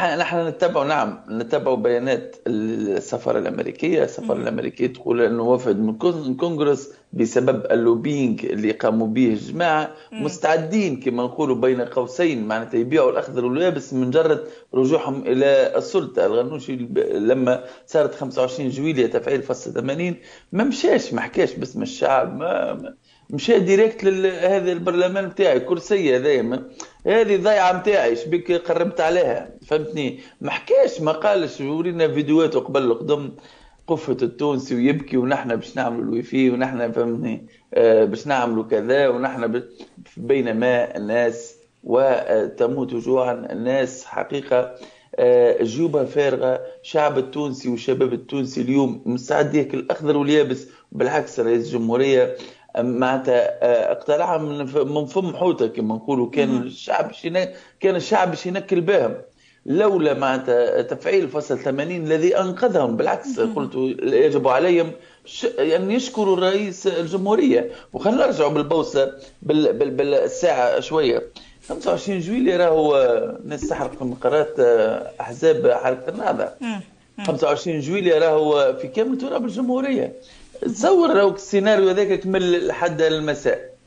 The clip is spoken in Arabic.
نحن نتبع نعم نتبع بيانات السفارة الأمريكية، السفارة الأمريكية تقول إنه وفد من الكونغرس بسبب الـ lobbying اللي قاموا به الجماعة. مستعدين كما نقولوا بين قوسين معناتها يبيعوا الأخضر واليابس من مجرد رجوعهم إلى السلطة، الغنوشي لما صارت 25 جويلية تفعيل فصل 80 ما مشاش ما حكاش باسم الشعب ما مشى fr: direct لهذا البرلمان بتاعي كرسي هذايا. هذه ضيعه نتاعي شبيك قربت عليها؟ فهمتني؟ ما حكاش ما قالش. ورينا فيديوهات قبل قدم قفة التونسي ويبكي ونحن باش نعملوا الويفي ونحن فهمتني؟ آه باش نعملوا كذا ونحن بينما الناس وتموت جوعا. الناس حقيقة آه جيوبها فارغة. شعب التونسي والشباب التونسي اليوم مستعد ياكل الأخضر واليابس. بالعكس رئيس الجمهورية معناتها آه، اقتلعها من فم حوته كما نقولوا. كان الشعب كان الشعب باش ينكل بهم. لولا معناتها تفعيل فصل 80 الذي أنقذهم. بالعكس قلت يجب عليهم يعني يشكروا رئيس الجمهورية. وخلينا نرجعوا بالبوسة بال بال بالساعة شوية. 25 جويلية راهو ناس تحرق مقرات آه، أحزاب حركه النهضة. 25 جويلية راهو في كامل تراب الجمهورية. تصور راهو السيناريو هذاك كمل لحد المساء.